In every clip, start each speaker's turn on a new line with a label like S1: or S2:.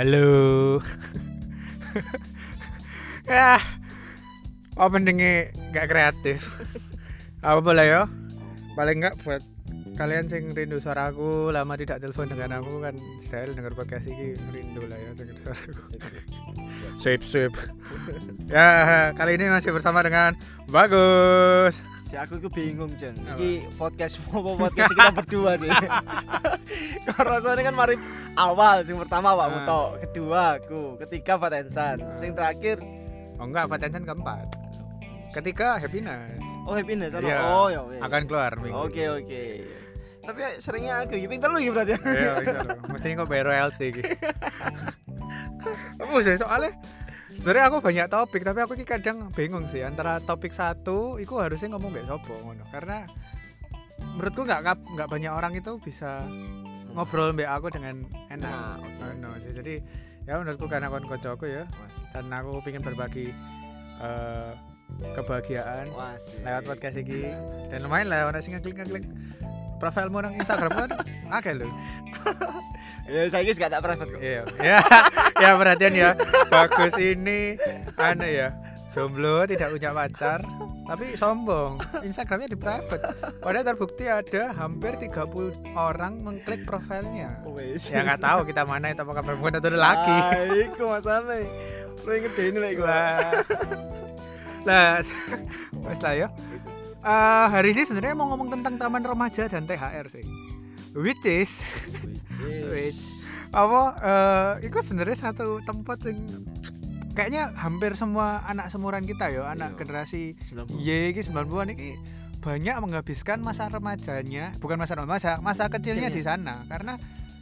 S1: Halo. ya, openingnya nggak kreatif. Apa boleh ya? Paling nggak buat kalian sing rindu suaraku lama tidak telepon dengan aku kan style denger podcast ini rindu lah ya denger suaraku sip sip ya kali ini masih bersama dengan bagus
S2: Si aku itu bingung, Jeng. Iki podcast mau podcast kita berdua sih. Kau rasanya kan mari awal sing pertama Pak
S1: Ah.
S2: Muto, kedua aku, ketiga Patensan,
S1: Ah.
S2: sing terakhir
S1: oh enggak Vatensan keempat ketiga happiness
S2: oh happiness.
S1: Iya,
S2: Oh ya
S1: akan keluar
S2: Oke oke. Tapi seringnya aku iki pinter lu iki berarti.
S1: Iya, bisa loh. Mesti kok bayar royalti gitu. Sih soalnya sebenarnya aku banyak topik tapi aku kadang bingung sih antara topik satu itu harusnya ngomong mbek sopo ngono karena menurutku nggak nggak banyak orang itu bisa ngobrol mbek aku dengan enak
S2: Nah, oke.
S1: ngono sih. jadi ya menurutku karena kon koncoku ya
S2: Mas.
S1: dan aku pengen berbagi eh, kebahagiaan
S2: Wah, sih.
S1: lewat podcast ini dan lumayan lah orang sing ngeklik ngeklik profilmu nang Instagram kan akeh lho
S2: Ya saya guys gak tak private kok.
S1: Iya, ya, ya perhatian ya. Bagus ini, anu ya, jomblo tidak punya pacar, tapi sombong. Instagramnya di private. Padahal terbukti ada hampir 30 orang mengklik profilnya.
S2: Wes.
S1: Ya nggak tahu kita mana itu apakah perempuan atau laki.
S2: Ah, iku masalahnya. Lu inget deh ini lagi gua.
S1: Lah, lah, wes lah ya. Eh, hari ini sebenarnya mau ngomong tentang taman remaja dan THR sih. Which is Wait. apa eh itu sebenarnya satu tempat yang kayaknya hampir semua anak seumuran kita ya anak
S2: Iya.
S1: generasi
S2: 90.
S1: Y ini 90-an ini banyak menghabiskan masa remajanya bukan masa remaja masa kecilnya
S2: Kecilnya.
S1: di sana karena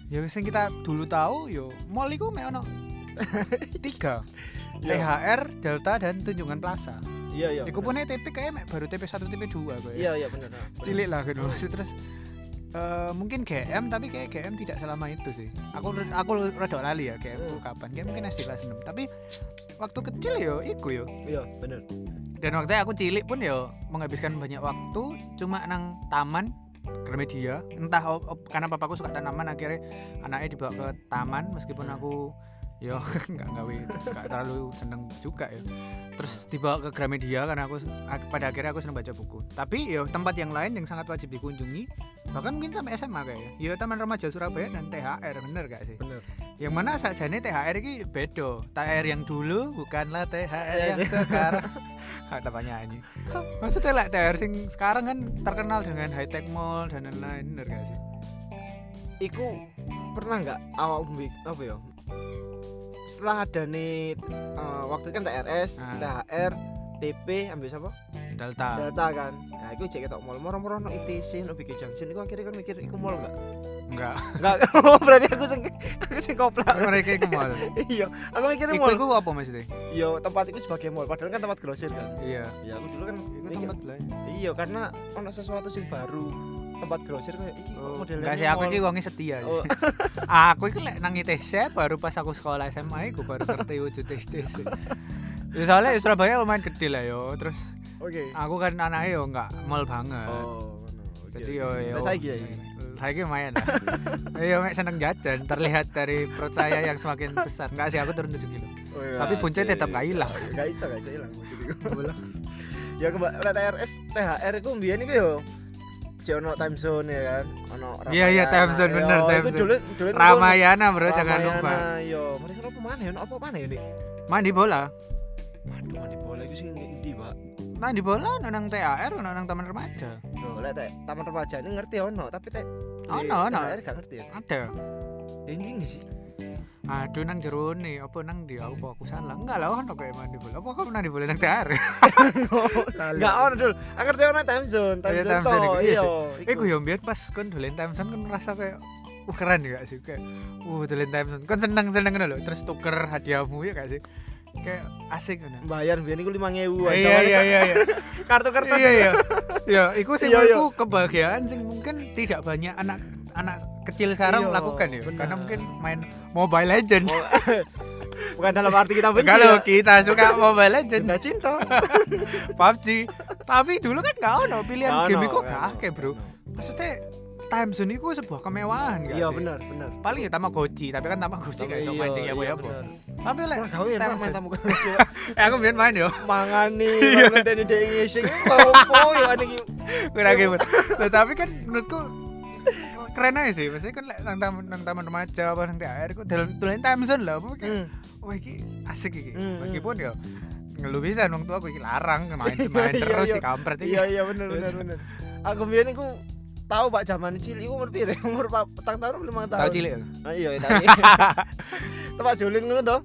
S1: ya yang kita dulu tahu yo mall itu mek ono tiga
S2: Iya.
S1: THR Delta dan Tunjungan Plaza
S2: Iya iya.
S1: Iku pun TP kayak baru TP 1 TP 2 kayak
S2: Iya iya benar.
S1: cilik lah gitu terus eh, mungkin GM tapi kayak GM tidak selama itu sih. Aku aku rada lali ya GM ku kapan. GM mungkin SD kelas 6 tapi waktu kecil yo iku yo
S2: Iya benar.
S1: dan waktu aku cilik pun yo menghabiskan banyak waktu cuma nang taman Gramedia. Entah op- op- karena papaku suka tanaman akhirnya anaknya dibawa ke taman. Meskipun aku yo nggak gawe nggak terlalu seneng juga ya. Terus dibawa ke Gramedia karena aku ak- pada akhirnya aku seneng baca buku. Tapi yo tempat yang lain yang sangat wajib dikunjungi bahkan mungkin sampai SMA kayaknya. Yo Taman Remaja Surabaya dan THR bener gak sih?
S2: Bener.
S1: yang mana saat ini THR ini bedo THR yang dulu bukanlah THR
S2: Iya
S1: yang sekarang. Hak tambah nyanyi maksudnya lah THR yang sekarang kan terkenal dengan high tech mall dan lain-lain bener gak sih?
S2: Iku pernah nggak awal apa ya? Setelah ada nih eh, waktu kan TRS,
S1: Ah.
S2: THR, TP, ambil siapa?
S1: Delta
S2: Delta kan. Nah, iku cek ketok mall, moro-moro no ITC, no Big Junction. Iku akhirnya kan mikir iku mall enggak?
S1: enggak
S2: Enggak. Oh, berarti aku sing aku sing koplak.
S1: mereka itu mall
S2: Iya, aku
S1: Iku
S2: mall.
S1: iku apa maksudnya
S2: Iya, tempat itu sebagai mall, padahal kan tempat grosir kan.
S1: iya
S2: Iya, aku dulu kan
S1: itu
S2: mikir,
S1: tempat belanja
S2: Iya, karena ono sesuatu sing baru. Tempat grosir kayak iki
S1: Oh,
S2: modelnya
S1: enggak sih aku iki wongnya setia
S2: Oh,
S1: aku itu lek nang ITC baru pas aku sekolah SMA aku baru ngerti wujud ITC ya soalnya di Surabaya lumayan gede lah yo terus
S2: oke.
S1: aku kan anaknya yo enggak mall banget
S2: Oh. Oke,
S1: jadi yo yo
S2: saiki ya iki?
S1: saya lumayan lah yo mek seneng jajan terlihat dari perut saya yang semakin besar enggak sih aku turun 7 kilo
S2: Oh, iya,
S1: Tapi buncit
S2: asik.
S1: tetap gak hilang.
S2: Gak bisa, gak bisa hilang buncit iku. Ya kembali TRS, THR iku mbiyen iku yo Cek ono time zone ya kan. Ono
S1: Iya, iya, time zone,
S2: Yo,
S1: bener, time zone.
S2: dulu dulu
S1: Ramayana bro jangan lupa
S2: Yo, mereka apa mana ya? Apa mana ya, Dik?
S1: mandi bola
S2: Waduh, mandi bola iku sing ndi, Pak?
S1: mandi bola ono nang ono nang taman remaja
S2: Loh, lek teh taman remaja ini ngerti ono, tapi teh
S1: Ono, ono.
S2: THR gak ngerti ya.
S1: ada
S2: ini sih.
S1: Aduh nang jero nih apa nang di aku apa aku salah enggak lah ono kayak mandi bola apa kamu mandi bola nang THR
S2: Enggak ono dul. Aku ngerti ono time zone, time
S1: Iya,
S2: zone
S1: iku, iya gue yang biar pas kon dolen time zone kan ngerasa kayak uh keren ya sih? Kayak uh dolen time zone. Kan seneng seneng kan lo terus tuker hadiahmu ya gak sih kayak asik kan
S2: bayar biyen iku 5000
S1: iya iya iya iya
S2: Kartu kertas.
S1: iya iya iya iku sih
S2: Iya, iya.
S1: menurutku kebahagiaan sing mungkin tidak banyak anak anak kecil sekarang
S2: Iya,
S1: lakukan ya karena mungkin main Mobile Legend
S2: Oh, Bukan dalam arti kita benci.
S1: kalau
S2: ya.
S1: kita suka Mobile Legend
S2: Cinta cinta.
S1: PUBG tapi dulu kan gak ono pilihan
S2: Nggak
S1: game
S2: ono,
S1: iku gak akeh bro maksudnya time zone itu sebuah kemewahan gak
S2: Iya
S1: sih?
S2: bener bener.
S1: paling ya Tamagotchi tapi kan Tamagotchi gak iso
S2: Iya,
S1: mancing ya
S2: iya,
S1: ya apa
S2: bener.
S1: tapi lek
S2: Ora gawe ya main kecil.
S1: eh aku biar main yo
S2: Mangani,
S1: Iya.
S2: ngenteni dhek ngising. Opo ya ane iki.
S1: gitu nah, tapi kan menurutku keren aja sih maksudnya kan nang taman nang taman remaja apa nang THR ku dalam tulen time zone lah apa kayak
S2: Hmm.
S1: wah iki asik iki
S2: Hmm,
S1: meskipun ya ngeluh bisa nang tua aku iki larang main main terus
S2: iya.
S1: si kampret iki
S2: Iya iya bener bener bener. Aku biyen iku tahu Pak zaman cilik iku umur pire? Umur petang tahun lima tahun.
S1: tahu cilik ya?
S2: Ah, iya tadi. Tempat dolin ngono to.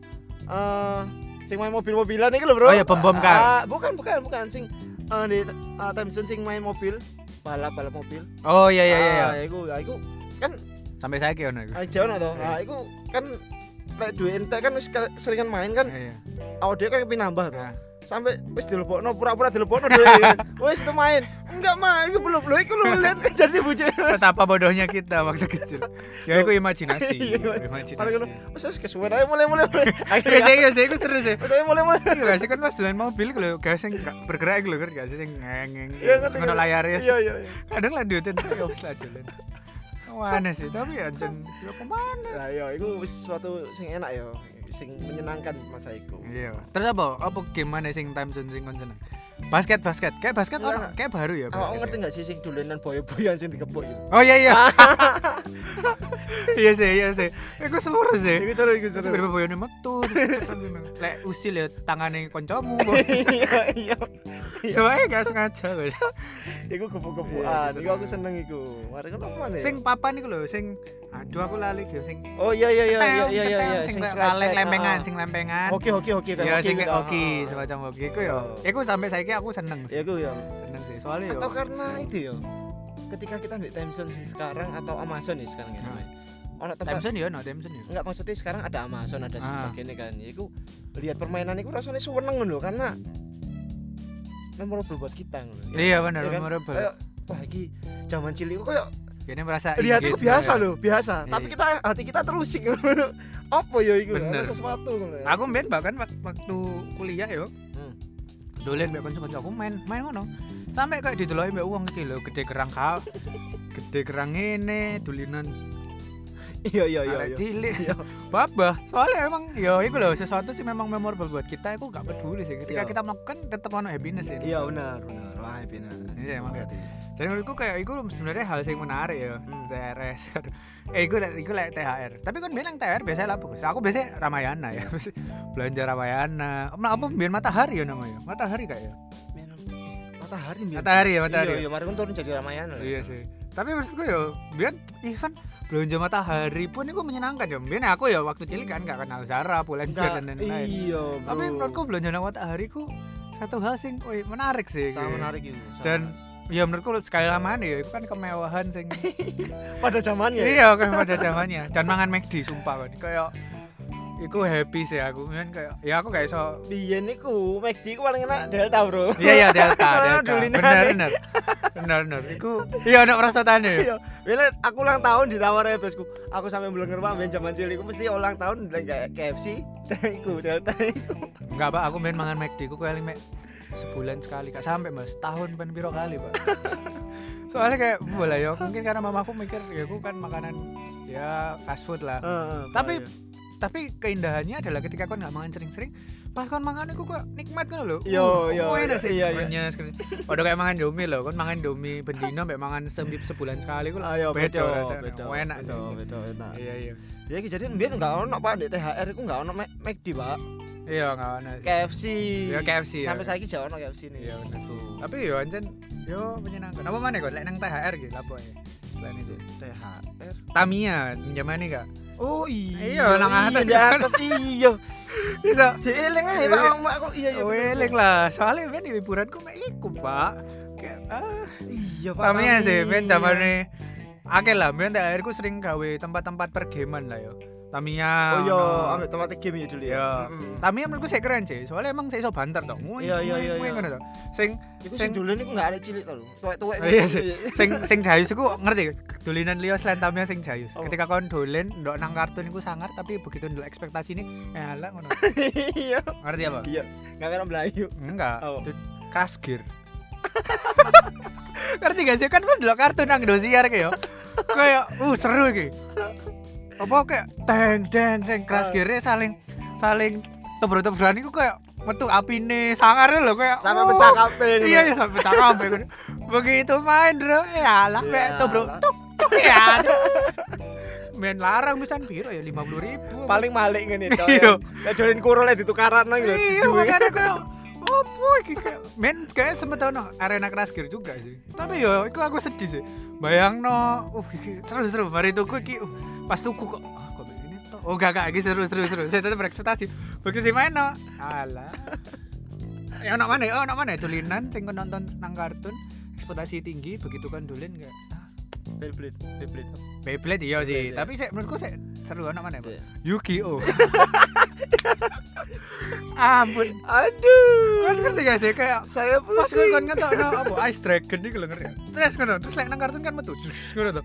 S2: Eh sing main mobil-mobilan iki lho, Bro.
S1: Oh iya, bom-bom kan?
S2: Ah, bukan bukan bukan sing eh di uh, time zone sing main mobil, balap-balap mobil.
S1: oh iya iya iya iya.
S2: Ah, iku, ah, iku kan
S1: sampai saya ki ono iku
S2: ah, jauh to.
S1: Iya.
S2: Ah, iku kan lek duwe entek kan seringan main kan
S1: Iya,
S2: awak dia kan tuh.
S1: Nah,
S2: Sampai wis dilebokno pura-pura dilebokno. Wis tuh main. Enggak main, iku belum belum iku lu lihat jadi bujur.
S1: betapa bodohnya kita waktu kecil ya itu imajinasi
S2: Iya,
S1: imajinasi
S2: Paling ngono. Wis wis kesuwen ae mulai mulai.
S1: Iya
S2: Akhirnya
S1: sih, iya sih, itu seru sih.
S2: Ae mulai mulai.
S1: Iya gak sih kan pas jalan mobil kalau gak sing gak bergerak gitu kan gak sih sing ngengeng.
S2: Iya,
S1: Terus ngono.
S2: Iya iya iya.
S1: Kadang lah duitin ya wis lah Mana sih, tapi ya jen ya ke mana?
S2: Lah iya iku wis suatu sing enak ya, sing menyenangkan masa iku.
S1: Iya. Terus apa? Apa gimana sing time zone sing kon seneng? Basket basket. Kayak basket ono kayak baru ya basket.
S2: ngerti enggak sih sing dolenan boyo-boyan sing dikepuk itu?
S1: Oh iya iya. Iya sih, iya sih. Iku seru sih.
S2: Iku seru iku seru.
S1: Berapa boyone metu. Lek usil ya tangane kancamu.
S2: Iya iya.
S1: Soalnya gak sengaja kok.
S2: Iku
S1: Iya,
S2: gepuk-gepukan.
S1: seru.
S2: Iku aku seneng iku. Mari kan apa mana?
S1: Sing papan iku lho, sing aduh aku lali gitu sing
S2: Oh iya iya iya iya iya iya iya
S1: sing lempengan, sing lempengan.
S2: Oke oke oke kan.
S1: Ya sing oke, semacam oke iku ya.
S2: Oh.
S1: Iku sampai saiki aku seneng
S2: Ya
S1: sih.
S2: iku ya.
S1: Seneng sih. Soalnya yo
S2: Atau karena itu ya. Ketika kita di time zone sing sekarang atau Amazon nih sekarang ya.
S1: Ah.
S2: namanya. Ono tempat
S1: Timeson ya, no Timeson ya.
S2: Enggak maksudnya sekarang ada Amazon ada
S1: Ah.
S2: sebagainya kan. Ya iku lihat permainan iku rasanya seneng ngono karena memorable buat kita ngono.
S1: Iya benar,
S2: Iya kan?
S1: memorable.
S2: Kayak wah iki zaman cilik kok kayak
S1: Ini merasa
S2: lihat itu biasa loh, biasa.
S1: Iya,
S2: Tapi
S1: iya.
S2: kita hati kita terusik. Apa ya?
S1: Bener.
S2: Ada sesuatu ngono. ya.
S1: Aku mbien bahkan wak- waktu kuliah yo.
S2: Hmm.
S1: Dolen mbek kanca aku main, main ngono. Sampai kayak dideloki mbek wong iki lho, gede kerang kal. Gede kerang ngene, dulinan
S2: Iya iya iya.
S1: arek
S2: iya.
S1: cilik.
S2: Iya.
S1: Babah, soalnya emang yo iku lho sesuatu sih memang memorable buat kita, aku gak peduli sih. Ketika
S2: Iya.
S1: kita melakukan tetap ono happiness ya.
S2: Iya benar benar. Wah, benar.
S1: Iya, emang kayak Jadi menurutku kayak itu sebenarnya hal yang menarik ya.
S2: Hmm.
S1: TRS. eh itu itu lah THR. Tapi kan bilang THR biasanya lah bagus. Aku biasanya Ramayana ya. Belanja Ramayana. Apa apa biar matahari ya namanya? Matahari kayak ya.
S2: Matahari.
S1: Matahari ya, matahari.
S2: Iya iya, mari kan turun jadi Ramayana.
S1: Iya sih. Tapi menurutku ya, biar even belanja matahari pun itu menyenangkan ya. Biar aku ya waktu cilik kan gak kenal Zara, Pull&Bear dan lain-lain.
S2: Iya, bro.
S1: Tapi menurutku belanja matahari ku satu hal sing wih, menarik sih.
S2: sangat
S1: gitu.
S2: menarik itu.
S1: Dan ya menurutku sekali lama ya itu kan kemewahan sing
S2: pada zamannya.
S1: iya kayak pada zamannya dan mangan McD sumpah kan kayak iku happy sih aku. Kan kayak ya aku kayak iso.
S2: Biyen niku McD ku paling enak Delta, Bro.
S1: iya iya delta delta. Bener bener. Bener bener. Iku iya ada perasaannya
S2: Iya. Biyen aku ulang tahun ditawar bosku. Aku sampai belum ngerti biyen zaman cilik. Ku mesti ulang tahun kayak KFC iku Delta iku.
S1: enggak pak. Aku main mangan McD ku kali mek sebulan sekali. Kak sampai mas. Tahun pen piro kali pak. Soalnya kayak boleh ya. Mungkin karena mamaku mikir ya aku kan makanan ya fast food lah. Tapi-
S2: bahaya.
S1: Tapi keindahannya adalah ketika kau nggak makan sering-sering pas kau makan itu kok nikmat kan lo
S2: Yo, yo,
S1: enak sih
S2: iya, iya.
S1: Padahal kayak mangan domi loh kan mangan domi bendino mbak mangan sembi sebulan sekali ku
S2: Ayo
S1: beda rasanya enak
S2: beda, beda, enak.
S1: iya iya
S2: Ya jadi biyen enggak ono Pak di THR iku enggak ono McD, Pak.
S1: iya nggak sih.
S2: KFC.
S1: ya KFC
S2: Sampai saiki jauh ono KFC nih.
S1: iya benar tapi yo anjen yo menyenangkan apa mana kok lek nang THR gitu apa ya selain itu
S2: THR.
S1: Tamiya zaman ini kak
S2: Oh iya.
S1: Iya, nang atas
S2: di
S1: kan.
S2: atas iya.
S1: bisa
S2: Jeeleng ae Pak Wong, Pak. Aku iya iya. bener.
S1: lah soalnya ben hiburanku mek iku pak kayak ah
S2: Iya, Pak.
S1: Tamiya sih, ben zamane akeh lah, ben tak akhirku sering gawe tempat-tempat pergaman lah yo. Tamiya.
S2: Oh iya, ambil tempat game ya dulu ya.
S1: Iya. Tamiya menurutku sih keren sih, soalnya emang saya iso banter toh.
S2: Iya, iya, iya,
S1: nguing,
S2: iya.
S1: ngono. Sing
S2: Iku
S1: sing-
S2: dulu niku enggak ada cilik to lho. Tuwek-tuwek.
S1: Oh, iya sih. sing sing jayus iku ngerti dolinan liya selain Tamiya sing jayus.
S2: Apa?
S1: Ketika kon dolen ndok nang kartun iku sangar tapi begitu ndelok ekspektasi ini eh alah ngono.
S2: Iya.
S1: Ngerti apa?
S2: Iya. Enggak kira Melayu.
S1: Enggak. Itu Kasgir. ngerti gak sih kan pas ndelok kartun nang Indosiar kayak yo. kayak uh seru iki apa kayak teng teng teng keras
S2: Ah.
S1: gear saling saling tebro-tebroan iku kayak metu apine sangar lho kayak
S2: sampai
S1: oh,
S2: pecah kabeh
S1: iya iya sampai pecah kabeh ngono. begitu main bro ya lah kayak
S2: Ya
S1: tebro tuk tuk ya main larang pisan piro ya 50 ribu.
S2: Paling malik ngene to
S1: Iya.
S2: ya. Dolen kurul di tukaran nang lho
S1: iya makanya kayak apa iki? Kayak men kayak sempet ono arena keras gear juga sih. Tapi yo iku aku sedih sih. Bayang no uh iki seru seru mari tuku iki uh, pas tuku kok ah kok begini toh? Oh gak gak iki seru seru seru. Saya tetap berekspektasi. Begitu sih main no alah. Ya ono mana ya? Ono mana tulinan sing kon nonton nang kartun ekspektasi tinggi begitu kan dolen kayak ah,
S2: Beyblade Beyblade.
S1: Beyblade iya sih.
S2: Beyblade, ya.
S1: tapi saya menurutku saya seru ono mana. Yu-Gi-Oh! Ampun.
S2: Aduh.
S1: Kan ngerti gak sih? Kayak
S2: saya
S1: pas
S2: pusing.
S1: kan ngetokno apa? Ice dragon iki lho ngerti. Terus ngono, terus lek nang kartun kan metu. Ngono to.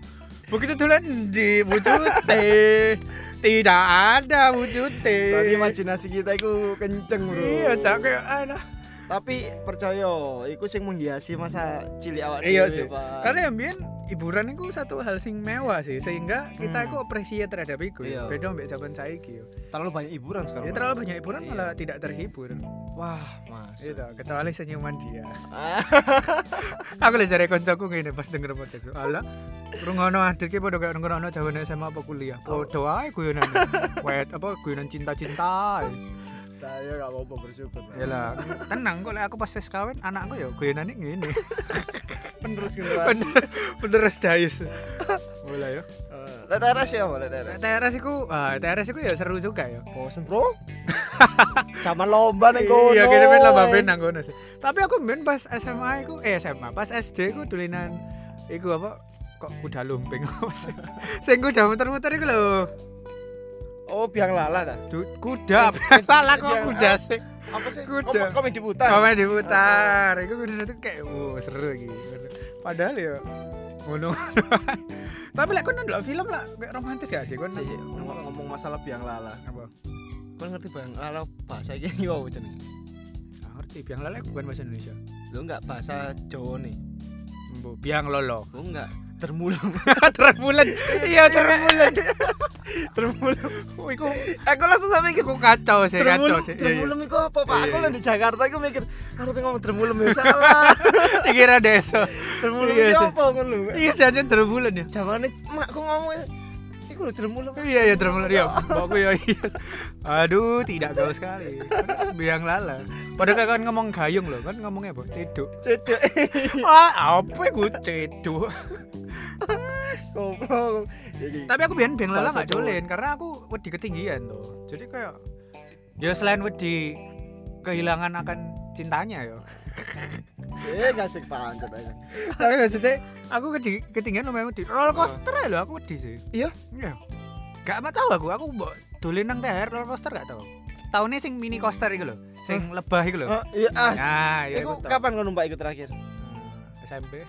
S1: Begitu dolan di wujute. Tidak ada wujute.
S2: Berarti imajinasi kita itu kenceng bro
S1: Iya, cak kayak alah.
S2: Tapi percaya, iku sing menghiasi masa cilik awak
S1: Iya sih. Karena yang biyen hiburan itu satu hal sing mewah sih sehingga kita
S2: Hmm.
S1: itu appreciate terhadap itu
S2: Iya.
S1: ya. Beda mbek zaman saiki yo.
S2: terlalu banyak hiburan sekarang.
S1: Ya terlalu banyak hiburan
S2: Iya.
S1: malah tidak terhibur.
S2: Wah, Mas.
S1: Itu kecuali senyuman dia. Aku lagi cari koncoku ngene pas denger podcast. Alah, rungono adik ki padha kaya rungono jaman SMA apa kuliah. Padha ae guyonan. Wet apa guyonan cinta-cinta.
S2: Saya gak apa-apa bersyukur.
S1: Ya lah, tenang kok lek aku pas ses kawin anakku ya guyonane ngene.
S2: Penerus generasi.
S1: Bener bener jayus. Mulai ya.
S2: Eh, Lihat teras ya, lihat teras.
S1: TRS iku, ah TRS iku ya seru juga ya.
S2: Bosen, Bro. Zaman lomba ning kono.
S1: Iya, kene men lomba ben nang kono sih. Tapi aku men pas SMA iku, eh SMA, pas SD iku dulinan iku apa kok kuda lumping apa sih? Sing kuda muter-muter iku lho.
S2: Oh, biang lala ta.
S1: Du- kuda salah kok
S2: Yang-
S1: kuda sih
S2: Apa sih?
S1: Kuda.
S2: Kom- Komedi putar.
S1: komen diputar itu kuda itu kayak wow seru gitu padahal ya ngono tapi lek kon ndelok film lah kayak romantis gak sih kon
S2: Sih, ngomong ngomong masalah biang lala.
S1: apa
S2: Kau ngerti biang lala bahasa iki yo jeneng?
S1: Ngerti biang lele bukan bahasa Indonesia
S2: Lo enggak bahasa Jawa nih.
S1: Biang lolo
S2: Lo enggak termulung.
S1: termulan iya termulan
S2: termulung.
S1: oh iku
S2: Aku langsung sampe mikir
S1: iku kacau sih kacau
S2: Termulung,
S1: sih Iya, iya.
S2: termulung iku apa, Pak? Aku
S1: Iya,
S2: lah di Jakarta aku mikir, pengen ngomong termulung ya salah.
S1: dikira desa
S2: termulung
S1: Iya, sih.
S2: apa ngono lho.
S1: iya sih aja termulan ya
S2: Jamane makku ngomong iku lho termulung.
S1: iya iya termulan ya mbokku ya iya. Aduh tidak gaul sekali. Biang lala. Padahal kayak kan ngomong gayung loh kan ngomongnya apa? Ceduk.
S2: Cedek.
S1: ah apa gue ceduk?
S2: Goblok.
S1: Tapi aku biar biang lala nggak dolen karena aku wedi ketinggian tuh jadi kayak ya selain wedi kehilangan akan cintanya ya
S2: Sih kasih pancet aja.
S1: tapi maksudnya aku ketinggian lumayan wedi roller coaster loh aku wedi sih
S2: Iya?
S1: iya gak mau tahu aku aku mbok dolen nang THR roller coaster gak tahu tahunnya sing mini coaster itu loh sing lebah itu loh
S2: Oh, iya as.
S1: nah iya
S2: Iku kapan kau numpak iku terakhir?
S1: Hmm, SMP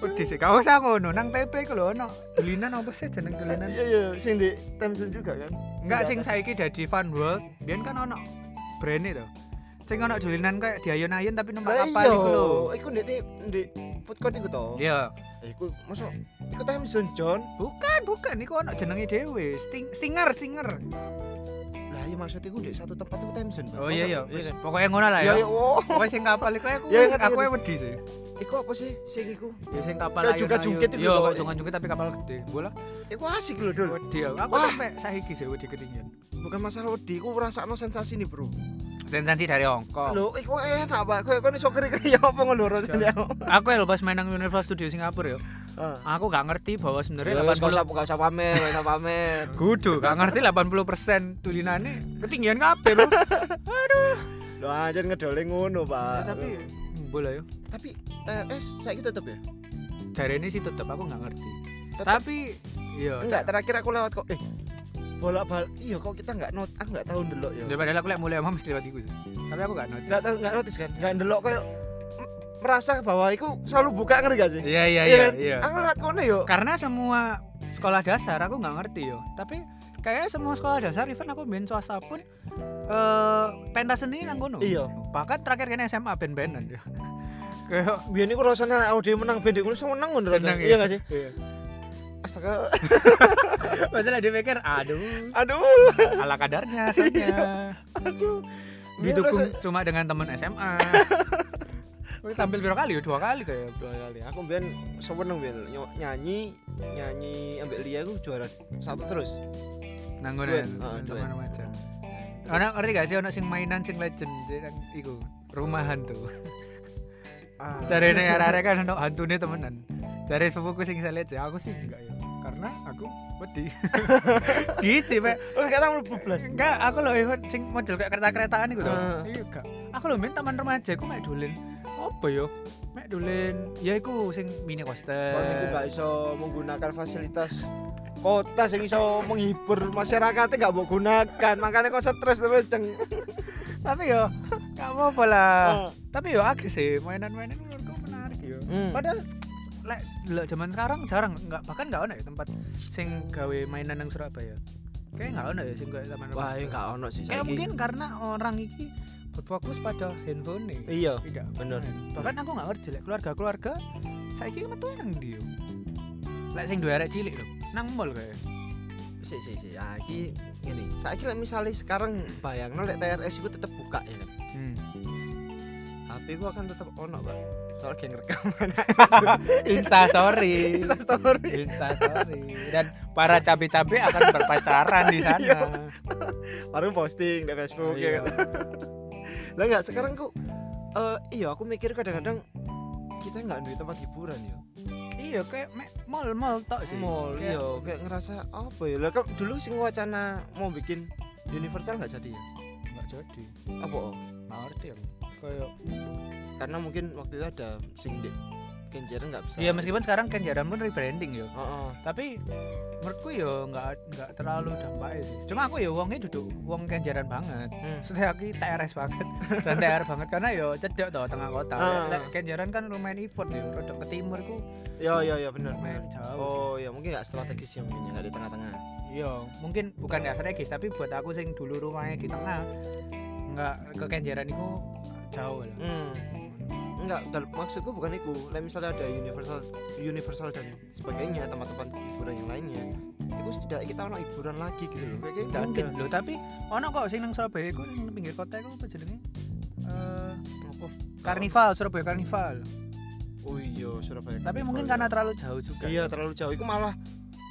S1: Udah sih, kau usah ngono nang TP ku lho ono dulinan apa sih jeneng dulinan?
S2: Iya iya, sing di Temsun juga kan?
S1: Enggak sing
S2: di
S1: saiki dadi Fun World, biyen kan ono brand to. Sing ono dulinan kayak diayun-ayun tapi numpak kapal
S2: iya,
S1: iku lho.
S2: Iku di di food court iku to.
S1: Iya,
S2: Iku masuk iku Temsun John.
S1: bukan bukan iku ono jenenge dhewe, Sting, Stinger, Stinger.
S2: Lah iya maksud iku di satu tempat iku Temsun. Pak.
S1: Oh iya iya, wis
S2: kan?
S1: pokoknya ngono lah
S2: Iya
S1: ya.
S2: iya, oh.
S1: Pokoknya sing kapal iku aku
S2: Iya, ngerti,
S1: aku wedi sih.
S2: Iku apa sih sing iku?
S1: Ya sing kapal
S2: Kayak
S1: ayun-ayun.
S2: jungkat-jungkit iku
S1: Iya,
S2: lho.
S1: kayak jungkat-jungkit tapi kapal gede. Bola
S2: Iku asik lho, Dul.
S1: wedi aku. Aku sampai saiki sih wedi ketinggian.
S2: Bukan masalah wedi, iku ngrasakno sensasi nih, Bro.
S1: Sensasi dari Hongkong.
S2: Lho, iku enak, Pak. Kayak kon iso keri-keri apa ngono rasane.
S1: aku ya pas main nang Universal Studio Singapura ya
S2: Heeh.
S1: aku gak ngerti bahwa sebenarnya
S2: Ya wis gak usah
S1: 80
S2: gak usah pamer, gak usah pamer.
S1: kudu gak ngerti 80% tulinannya ketinggian kabeh bro
S2: Lho anjir ngedole ngono, Pak.
S1: Ya, tapi boleh ya
S2: tapi TRS saiki tetep ya?
S1: jari ini sih tetap aku gak ngerti
S2: Tetep.
S1: tapi iya
S2: Enggak, terakhir aku lewat kok. Eh, bolak-balik. Iya, kok kita enggak not, aku enggak tahu ndelok ya.
S1: padahal aku lek mulai omah mesti lewat iku sih tapi aku gak ngerti
S2: Enggak tahu enggak notice kan? Enggak ndelok kayak merasa bahwa iku selalu buka ngerti gak sih?
S1: iya iya
S2: Iya
S1: iya
S2: kan?
S1: iya
S2: Aku lewat kono yo.
S1: karena semua sekolah dasar aku nggak ngerti yo tapi kayak semua sekolah dasar even aku main swasta pun eh pentas seni nang kono
S2: Iya.
S1: bahkan terakhir kan SMA band-bandan ya kayak
S2: Biyen iku rasane nek audio menang band iku seneng ngono rasane. Iya
S1: ya?
S2: gak sih?
S1: iya
S2: Astaga.
S1: padahal dipikir aduh
S2: Aduh.
S1: ala kadarnya soalnya
S2: Aduh.
S1: didukung
S2: rasa-
S1: cuma dengan teman SMA tampil berapa kali ya? Dua kali kayak
S2: dua kali. Aku biyen seneng nyo- nyanyi nyanyi ambek Lia aku juara satu terus.
S1: nanggonan
S2: duet.
S1: teman aja Ono ngerti gak sih ono sing mainan sing legend iku rumah hantu.
S2: Ah.
S1: Cari nih arek kan ono hantune temenan. Cari sepupuku sing saya lihat aku sih enggak ya. Karena aku wedi. gitu, Pak.
S2: Oh, kata mlebu blas.
S1: Enggak, aku loh Iwan sing model kayak kereta-keretaan iku to.
S2: Ah.
S1: Iya enggak. Aku loh main taman remaja aku mek dolen. Apa yo? Mek dolen. Ya iku sing mini coaster.
S2: Kon niku gak iso menggunakan fasilitas kota sing iso menghibur masyarakatnya gak mau gunakan makanya kok stres terus ceng
S1: Tapi yo enggak apa-apa lah.
S2: Ah.
S1: Tapi yo agak sih mainan-mainan menurutku menarik yo.
S2: Hmm.
S1: Padahal lek delok zaman sekarang jarang enggak bahkan enggak ono ya tempat sing gawe mainan nang Surabaya. Kayak enggak ono ya sing gawe taman
S2: wah
S1: remaja.
S2: ini gak ono sih
S1: Kayak mungkin karena orang iki berfokus pada handphone nih.
S2: iya
S1: Tidak
S2: bener.
S1: main. Bahkan aku nggak ngerti lek keluarga-keluarga saiki metu nang yo. Lek sing duwe arek cilik lho, nang mall kayak.
S2: sih sih sih ah iki gini saiki lek misalnya sekarang bayangno lek TRS itu tetep buka ya
S1: Hmm.
S2: HP ku akan tetep ono pak soal geng rekaman
S1: Insta story.
S2: Insta story
S1: Insta story. Dan para cabe-cabe akan berpacaran di sana.
S2: baru posting di Facebook
S1: Iya.
S2: ya kan lah nggak sekarang ku eh iya aku mikir kadang-kadang kita nggak duit tempat hiburan ya
S1: Iya kayak mall-mall tok sih.
S2: mall iya kayak ngerasa apa ya lah kan dulu sing wacana mau bikin universal nggak jadi ya
S1: Nggak jadi.
S2: apa oh?
S1: Nggak ngerti aku. Kayak
S2: karena mungkin waktu itu ada sing di Kenjeran nggak bisa
S1: Iya meskipun sekarang Kenjaran pun rebranding yo.
S2: oh, oh.
S1: Tapi menurutku yo nggak nggak terlalu dampaknya sih. Cuma aku yo wongnya duduk wong Kenjaran banget.
S2: Hmm.
S1: Maksudnya aku TRS banget dan TR banget karena yo cedek toh tengah kota.
S2: Ah.
S1: Lek Kenjaran kan lumayan effort yo, rodok ke timur ku
S2: ya ya ya benar
S1: lumayan
S2: benar.
S1: jauh.
S2: oh ya mungkin nggak strategis ya mungkin ya nggak di tengah-tengah
S1: Iya, mungkin bukan ya strategis tapi buat aku sing dulu rumahnya di tengah nggak ke Kenjaran itu jauh lah.
S2: hmm. enggak maksudku bukan itu lah misalnya ada universal universal dan sebagainya tempat-tempat hiburan yang lainnya itu tidak kita ono hiburan lagi gitu loh kayaknya nggak
S1: Mungkin
S2: ada
S1: loh, tapi ono kok sing nang Surabaya iku sing pinggir kota iku apa jenenge? Eh,
S2: apa
S1: Karnival, Surabaya Karnival.
S2: oh iya Surabaya
S1: Tapi mungkin
S2: ya.
S1: karena terlalu jauh juga.
S2: iya terlalu jauh itu malah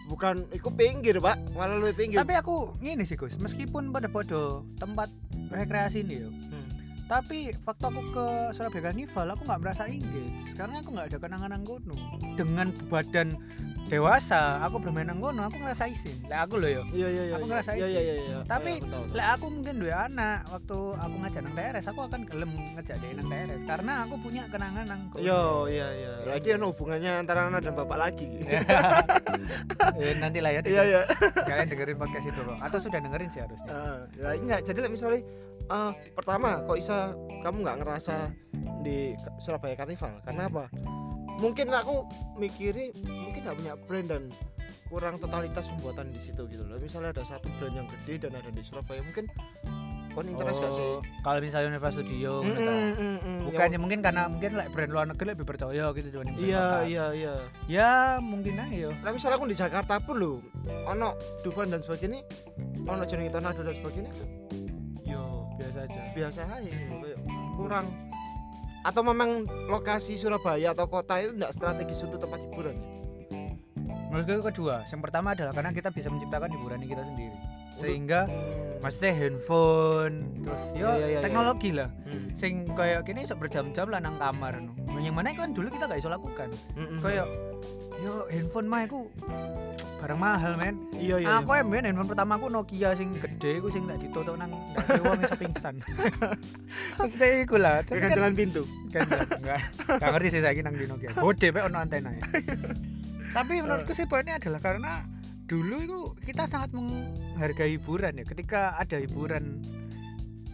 S2: bukan itu pinggir pak malah lebih pinggir
S1: Tapi aku ngene sih Gus, meskipun pada podo tempat rekreasi ini yo.
S2: Hmm.
S1: Tapi waktu aku ke Surabaya Carnival aku nggak merasa engage karena aku nggak ada kenangan nang kono. Dengan badan dewasa aku bermain nang kono aku ngerasa isin. Lah aku loh yo.
S2: iya iya iya
S1: Aku
S2: iya.
S1: ngerasain
S2: iya
S1: sih.
S2: iya iya iya
S1: Tapi,
S2: Iya, aku.
S1: Lek aku mungkin dua anak waktu aku ngajak nang TRS aku akan gelem ngajak dia nang TRS karena aku punya kenangan nang kono.
S2: Iya, iya, iya. Lagi ada hubungannya antara anak dan bapak lagi.
S1: Eh, nanti lah ya
S2: Iya, iya.
S1: kalian dengerin podcast itu kok atau sudah dengerin sih harusnya
S2: Ah, ya enggak. Jadi misalnya eh, pertama kok bisa kamu nggak ngerasa di Surabaya Carnival? Karena apa? Mungkin aku mikirnya mungkin nggak punya brand dan kurang totalitas pembuatan di situ gitu loh. Misalnya ada satu brand yang gede dan ada di Surabaya, mungkin kon interest gak sih?
S1: Oh, kalau misalnya Universal Studio
S2: Mm, mm, mm, mm.
S1: bukannya mungkin karena mungkin like brand luar negeri lebih percaya gitu
S2: Iya, iya, iya.
S1: ya mungkin aja yo
S2: Nah misalnya aku di Jakarta pun loh, ono Dufan dan sebagainya, ono Johnny Tornado dan sebagainya,
S1: biasa aja
S2: biasa aja kurang. Atau memang lokasi Surabaya atau kota itu tidak strategis untuk tempat hiburan ya?
S1: menurutku kedua yang pertama adalah karena kita bisa menciptakan hiburan kita sendiri sehingga
S2: Hmm.
S1: maksudnya handphone terus yo
S2: Iya, iya, iya,
S1: teknologi lah
S2: Hmm.
S1: sing kayak gini bisa berjam-jam lah nang kamar no. yang mana kan dulu kita gak bisa lakukan
S2: Mm-mm.
S1: kayak yo handphone mah aku barang mahal men.
S2: Iya iya.
S1: aku emang handphone pertama aku Nokia sing gede aku sing gak ditutup nang wong iso pingsan. Maksudnya iku lah tapi
S2: Kan
S1: kan
S2: jalan pintu.
S1: kan enggak. Enggak ngerti sih saya nang di Nokia. Gede pe ono antena ya. Tapi menurutku sih poinnya adalah karena dulu itu kita sangat menghargai hiburan ya. Ketika ada hiburan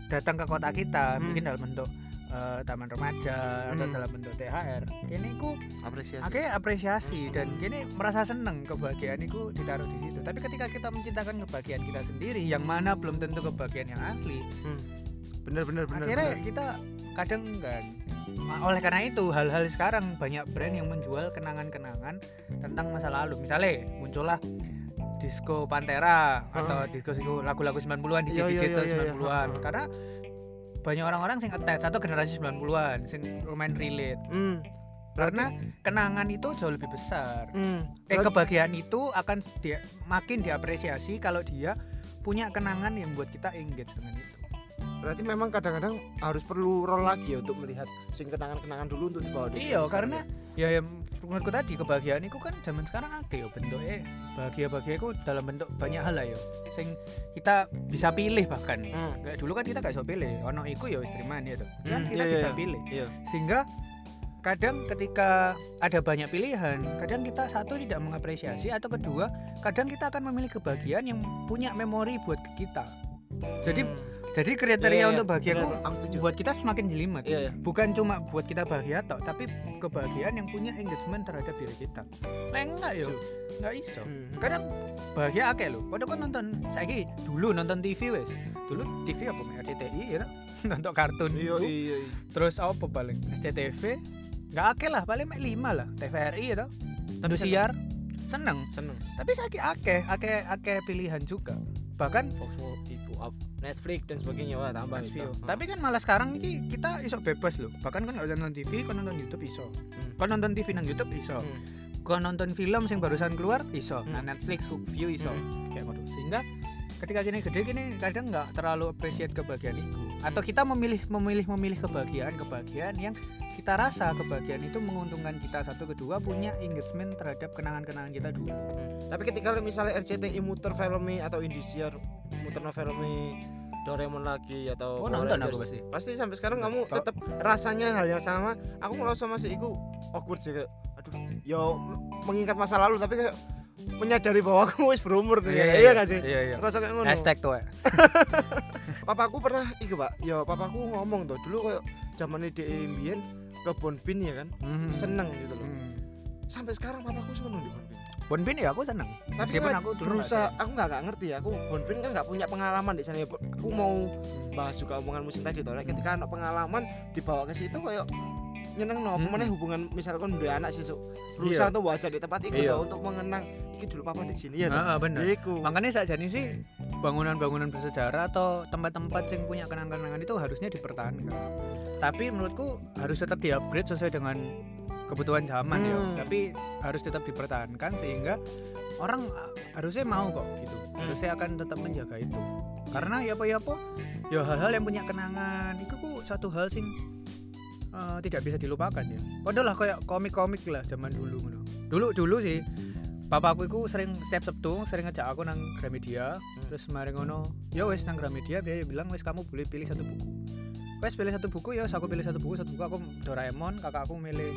S1: datang ke kota kita
S2: Hmm.
S1: mungkin dalam bentuk eh, taman remaja atau
S2: Hmm.
S1: dalam bentuk THR kini ku
S2: Apresiasi.
S1: Oke apresiasi dan kini merasa seneng kebahagiaan itu ditaruh di situ. Tapi ketika kita menciptakan kebahagiaan kita sendiri, yang mana belum tentu kebahagiaan yang asli,
S2: Hmm. bener bener bener
S1: akhirnya
S2: bener.
S1: kita kadang kan oleh karena itu hal-hal sekarang banyak brand yang menjual kenangan-kenangan tentang masa lalu misalnya muncullah disco Pantera atau disco disco lagu-lagu 90-an
S2: Iya,
S1: DJ DJ
S2: iya, iya,
S1: 90-an
S2: iya.
S1: karena banyak orang-orang sing attach atau generasi 90-an sing lumayan relate
S2: Hmm.
S1: karena kenangan itu jauh lebih besar
S2: Hmm.
S1: eh kebahagiaan itu akan dia makin diapresiasi kalau dia punya kenangan yang buat kita engage dengan itu
S2: berarti memang kadang-kadang harus perlu role lagi ya untuk melihat sing kenangan-kenangan dulu untuk dibawa di
S1: iya karena ya yang menurutku tadi kebahagiaan itu kan zaman sekarang akeh yo bentuknya bahagia bahagia itu dalam bentuk banyak hal lah yo sing kita bisa pilih bahkan
S2: ya. Hmm.
S1: kayak dulu kan kita gak bisa pilih ono iku ya wis ya tuh kan
S2: Hmm,
S1: kita
S2: iya,
S1: bisa
S2: iya.
S1: pilih
S2: Iya.
S1: sehingga kadang ketika ada banyak pilihan kadang kita satu tidak mengapresiasi atau kedua kadang kita akan memilih kebahagiaan yang punya memori buat kita jadi
S2: Hmm.
S1: Jadi kriteria
S2: Iya, iya,
S1: untuk bahagia
S2: bener,
S1: itu
S2: aku
S1: buat kita semakin jelimet.
S2: Iya, iya.
S1: bukan cuma buat kita bahagia toh tapi kebahagiaan yang punya engagement terhadap diri kita. Lah enggak yo. Enggak iso.
S2: Hmm.
S1: kadang bahagia akeh lho. Padahal kan nonton saiki dulu nonton TV wes dulu TV apa RCTI ya nonton kartun
S2: Iya, iya, iya.
S1: terus apa paling? SCTV nggak akeh lah paling mek lima lah. TVRI ya toh? Indosiar seneng.
S2: Seneng.
S1: tapi saiki akeh akeh akeh pilihan juga. Bahkan
S2: Fox Netflix dan sebagainya wah tambah. Star.
S1: Tapi kan malah sekarang ini kita iso bebas loh. Bahkan kan nggak usah nonton TV, kan nonton YouTube iso.
S2: Hmm.
S1: Kan nonton TV nang YouTube iso.
S2: Hmm.
S1: Kan nonton film yang barusan keluar iso.
S2: Hmm.
S1: Nah Netflix, View iso.
S2: Hmm.
S1: Kayak ngono. Sehingga ketika gini gede gini kadang nggak terlalu appreciate kebahagiaan itu. Atau kita memilih memilih memilih kebahagiaan kebahagiaan yang kita rasa kebahagiaan itu menguntungkan kita satu kedua punya engagement terhadap kenangan-kenangan kita dulu.
S2: Hmm. Tapi ketika misalnya RCTI muter filmnya atau Indosiar muter filmnya Doraemon lagi atau
S1: Oh, nonton aku pasti.
S2: pasti sampai sekarang kamu tetap rasanya hal yang sama aku ngerasa masih iku awkward sih aduh yo mengingat masa lalu tapi kayak menyadari bahwa aku wis berumur nih iya, iya gak sih
S1: Iya iya.
S2: rasa kayak ngono
S1: Hashtag tuh. ya.
S2: papaku pernah iku pak yo papaku ngomong tuh dulu kayak zaman di mbien ke Bonbin ya kan
S1: Mhm.
S2: seneng gitu loh
S1: Hmm.
S2: sampai sekarang papaku seneng di Bonbin
S1: Bonbin ya aku seneng.
S2: tapi kan
S1: aku dulu
S2: berusaha aku nggak nggak ngerti ya aku Bonbin kan nggak punya pengalaman di sana ya aku mau bahas juga omongan musim tadi tuh ketika ada pengalaman dibawa ke situ kayak nyeneng no
S1: Mm-mm.
S2: mana hubungan misalkan dua anak sesuk berusaha
S1: Iya.
S2: untuk baca di tempat itu
S1: Iya.
S2: tuh, untuk mengenang iki dulu papa di sini ya tuh.
S1: Heeh, bener.
S2: Iku.
S1: Makanya saat jadi sih bangunan-bangunan bersejarah atau tempat-tempat yang punya kenangan-kenangan itu harusnya dipertahankan. Tapi menurutku harus tetap di-upgrade sesuai dengan kebutuhan zaman ya.
S2: Hmm.
S1: Tapi harus tetap dipertahankan sehingga orang harusnya mau kok gitu.
S2: Hmm.
S1: Harusnya akan tetap menjaga itu. Karena ya apa ya apa ya hal-hal yang punya kenangan itu ku satu hal sing uh, tidak bisa dilupakan ya. Padahal lah kayak komik-komik lah zaman dulu. Dulu dulu sih papaku itu sering setiap Sabtu sering ngajak aku nang Gramedia terus mari ngono ya wes nang Gramedia dia bilang wes kamu boleh pilih satu buku wes pilih satu buku ya aku pilih satu buku satu buku. Aku Doraemon kakakku milih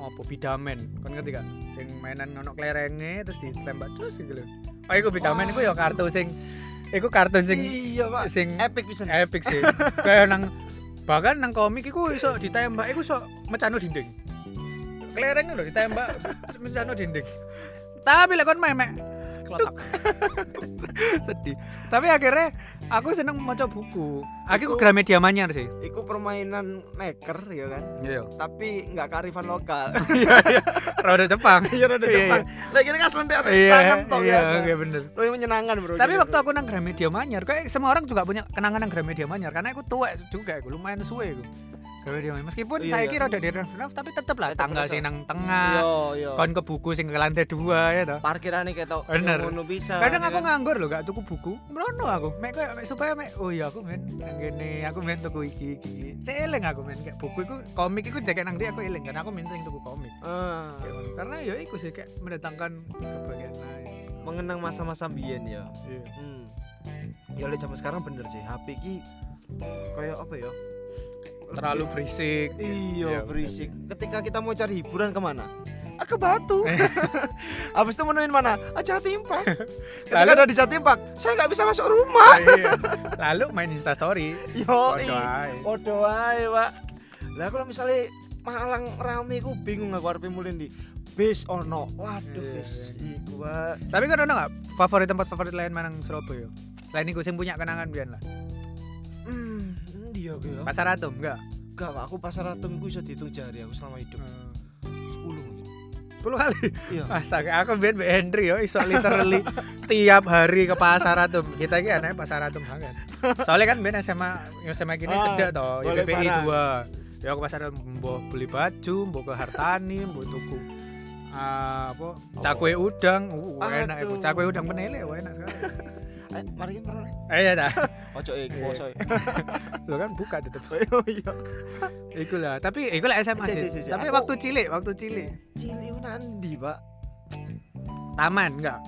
S1: apa? Bidamen. Kan ngerti gak? Sing mainan ngono klerenge terus ditembak terus gitu lho. Oh iku Bidamen iku ya kartu sing iku kartun sing
S2: iya pak.
S1: sing
S2: epic pisan.
S1: epic sih. Kayak nang bahkan nang komik iku iso ditembak iku iso mecano dinding. Kelereng lho ditembak mecano dinding. Tapi lek kon memek. Sedih. Tapi akhirnya aku seneng maca buku aku ke Gramedia Manyar sih.
S2: Iku permainan maker ya kan?
S1: Iya.
S2: Tapi nggak kearifan lokal.
S1: Iya iya. Rada Jepang.
S2: Iya rada
S1: Iya,
S2: Jepang. lagi kan selentik
S1: iya
S2: tangan tok
S1: iya iya bener.
S2: Lebih menyenangkan bro
S1: tapi
S2: gitu,
S1: waktu aku nang Gramedia Manyar kayak semua orang juga punya kenangan nang Gramedia Manyar karena aku tua juga aku lumayan suwe aku. Gramedia Manyar. Meskipun
S2: Iya,
S1: saya
S2: iya.
S1: kira udah di renov tapi tetep lah tangga sing nang tengah
S2: iya iya.
S1: kon ke buku sing ke lantai dua ya toh.
S2: Parkiran nih ketok
S1: Bener. kadang
S2: ya
S1: aku
S2: kan?
S1: nganggur loh gak tuku buku merono aku. Mek supaya mek oh iya aku men nang gini aku men tuku iki iki. Eling aku men kayak buku itu komik itu jaket nang dia aku eling karena aku men sering tuku komik.
S2: Ah,
S1: Kayak karena ya iku sih kayak mendatangkan kebahagiaan
S2: mengenang masa-masa biyen ya.
S1: Iya.
S2: Hmm. ya oleh zaman sekarang bener sih HP ki kayak apa ya?
S1: Terlalu berisik.
S2: Iya
S1: Iya,
S2: berisik. ketika kita mau cari hiburan ke mana ke batu habis itu menuin mana ah Jatimpak ketika
S1: Lalu-
S2: ada di Jatimpak saya nggak bisa masuk rumah
S1: iya lalu main insta story
S2: yo
S1: Podo ae.
S2: Podo ae, Pak. Lah kalau misalnya Malang rame ku bingung aku arep mulai di bis ono. Waduh,
S1: Iya,
S2: bis iku, Pak.
S1: tapi kan ada nggak favorit tempat favorit lain manang Surabaya selain iku sing punya kenangan biar lah
S2: Hmm, iya oke ya.
S1: Pasar Atom enggak?
S2: Enggak, aku pasar atom iku iso dihitung jari aku selama hidup. 10 mungkin.
S1: 10 kali.
S2: Iya.
S1: Astaga, aku biar Mbak Henry yo iso literally tiap hari ke pasar Atom. Kita iki anaknya pasar Atom banget. Soalnya kan ben SMA SMA gini
S2: Ah,
S1: cedek toh, YPPI
S2: barang.
S1: 2. Ya aku pasar mbok beli baju, mbok ke Hartani, mbok tuku ah, apa cakwe udang, uh, enak itu. Cakwe udang penele, enak sekali.
S2: Eh, mari kita pernah.
S1: Eh ya dah.
S2: Ojo eh
S1: Iya.
S2: poso.
S1: Lo kan buka tetep.
S2: Oh iya.
S1: Iku lah, tapi iku lah SMA
S2: Si,
S1: sih.
S2: si, si, si.
S1: Tapi waktu cilik, waktu cilik.
S2: Cilik ku nandi, Pak.
S1: Taman enggak?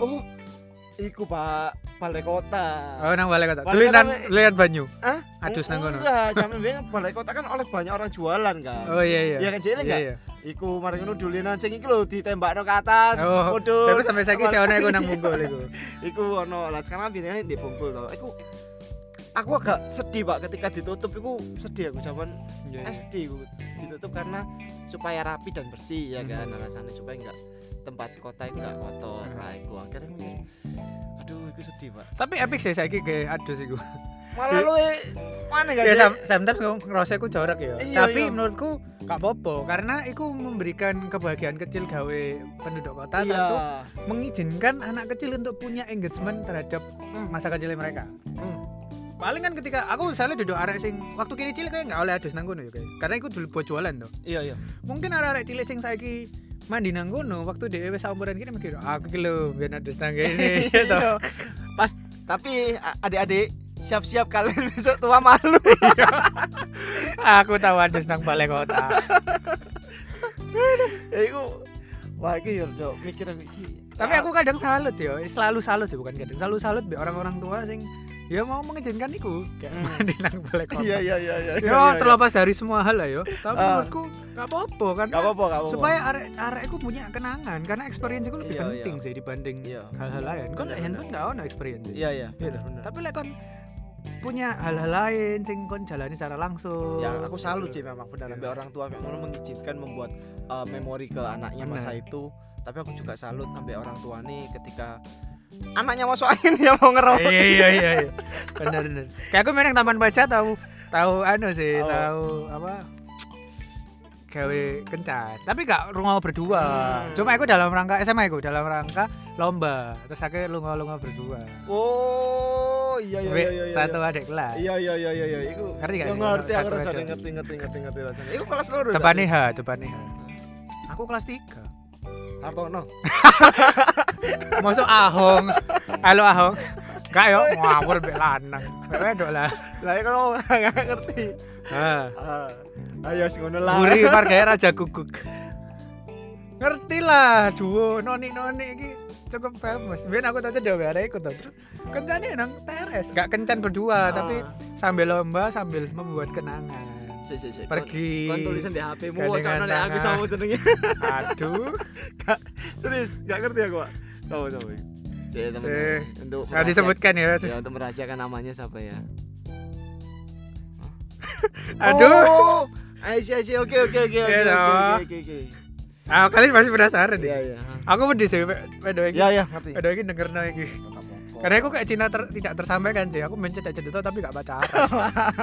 S2: Oh, iku Pak, balai kota.
S1: Oh, nang balai kota.
S2: Me.
S1: lihat banyu.
S2: Hah?
S1: Adus nang kono.
S2: Enggak, jaman biyen balai kota kan oleh banyak orang jualan kan.
S1: Oh iya iya.
S2: Iya kan cilik
S1: Iya
S2: enggak?
S1: iya.
S2: Iku mari ngono dulinan sing iku lho ditembakno ke atas.
S1: Oh. Tapi sampai saiki sih ono iku nang bungkul iku.
S2: Iku ono lah sekarang pindah di Bungkul to. Iku aku agak sedih Pak ketika ditutup iku sedih aku zaman
S1: Iya, iya.
S2: SD iku ditutup karena supaya rapi dan bersih ya kan
S1: Hmm.
S2: alasannya supaya enggak tempat kota itu enggak kotor. Nah, iku akhirnya mikir, aduh iku sedih Pak.
S1: Tapi epic sih saiki ke adus iku.
S2: Malah lu mana gak
S1: Ya
S2: sih?
S1: sam- sometimes aku ngerasa iku jorok ya.
S2: Iya,
S1: Tapi
S2: iya.
S1: menurutku gak apa-apa karena iku memberikan kebahagiaan kecil gawe penduduk kota
S2: Iya.
S1: satu mengizinkan anak kecil untuk punya engagement terhadap
S2: Hmm.
S1: masa kecilnya mereka.
S2: Hmm.
S1: Paling kan ketika aku misalnya duduk arek sing waktu kini cilik kayak nggak oleh adus nang kono ya kayak. Karena iku dulu buat jualan tuh.
S2: Iya iya.
S1: Mungkin arek-arek cilik sing saiki mandi nang kono waktu dhewe wis umuran gini mikir aku ki lho biar adus nang kene gitu.
S2: Iya. Pas tapi adik-adik siap-siap kalian besok tua malu.
S1: aku tahu adus nang balai kota.
S2: ya iku wah iki yo mikir aku iki.
S1: Tapi aku kadang salut ya, selalu salut sih bukan kadang, selalu salut be orang-orang tua sing ya mau mengizinkan iku kayak
S2: Hmm.
S1: mandi nang kota.
S2: Iya iya iya iya.
S1: Ya terlepas dari semua hal lah yo, tapi
S2: Ah.
S1: menurutku gak apa-apa kan.
S2: Gak apa-apa, gak apa-apa.
S1: supaya arek arek iku punya kenangan karena experience itu lebih
S2: Iya,
S1: penting
S2: iya.
S1: sih dibanding
S2: Iya.
S1: hal-hal lain. Kan handphone gak ono experience.
S2: Iya iya.
S1: Gitu.
S2: bener.
S1: Tapi lek kon punya hal-hal lain sing kon jalani secara langsung.
S2: ya aku salut sih memang benar sampai orang tua ngono mengizinkan membuat uh, memori ke anaknya masa itu tapi aku juga salut sampai orang tua nih ketika anaknya masuk angin dia mau ngerawat.
S1: Iya iya iya iya. benar benar. Kayak aku main yang taman baca tahu tahu anu sih
S2: Oh.
S1: tahu apa? Gawe kencan. Tapi gak rungo berdua.
S2: Hmm.
S1: cuma aku dalam rangka SMA aku dalam rangka lomba. Terus aku lunga lunga berdua.
S2: Oh iya iya
S1: Wih,
S2: iya iya
S1: satu adik kelas.
S2: Iya iya iya iya iya. Iku
S1: Ngerti gak
S2: Ya,
S1: sih?
S2: ngerti aku rasanya ngerti ngerti ngerti ngerti rasanya iku kelas loro
S1: depan H depan H aku kelas 3
S2: Hartono
S1: masuk Ahong. Halo Ahong. Gak yo. Ngawur mbek lanang. Wedok lah.
S2: Lah ya kalau nggak ngerti.
S1: Ha
S2: ah. Ayo sing ngono lah.
S1: Guri marganya Raja Guguk. Ngerti lah, duo noni noni iki cukup famous. Biar aku tau cedek ada ikut tuh. Terus kencane nang TRS, gak kencan berdua,
S2: Ah.
S1: tapi sambil lomba sambil membuat kenangan.
S2: Si si si
S1: Pergi.
S2: kon tulisan di HP mu wocokno nek aku sama jenenge
S1: Aduh.
S2: serius gak ngerti aku Pak sama sama Jadi teman
S1: Eh,
S2: untuk
S1: Gak disebutkan ya.
S2: ya untuk merahasiakan namanya siapa ya
S1: Aduh.
S2: oh, see, I see. oke oke oke oke
S1: Iya,
S2: oke
S1: toh.
S2: oke oke oke
S1: Ah, kalian masih penasaran
S2: iya
S1: nih.
S2: iya
S1: Aku pedih sih, wedo iki.
S2: iya iya ngerti
S1: Wedo iki denger iki. Karena aku kayak cinta ter- tidak tersampaikan sih. Aku mencet aja itu tapi gak pacaran.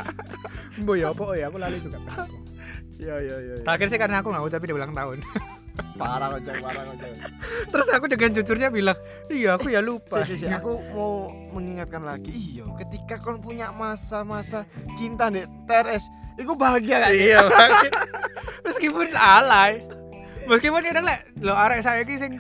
S1: Mbok ya apa ya? Aku lali juga.
S2: iya iya iya iya.
S1: Terakhir sih karena aku gak ucapin di ulang tahun.
S2: parah kocak parah kocak
S1: Terus aku dengan jujurnya bilang, iya aku ya lupa.
S2: si, si, si. aku mau mengingatkan lagi iya ketika kau punya masa-masa cinta nih TRS itu bahagia gak sih?
S1: iya, Bang. meskipun alay. Meskipun kadang lek lo arek saya ki sing